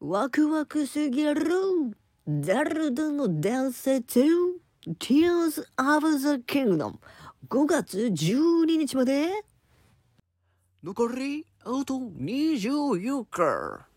ワクワクすぎるザルドの伝説 Tears of the Kingdom 5月12日まで。残りあと24日。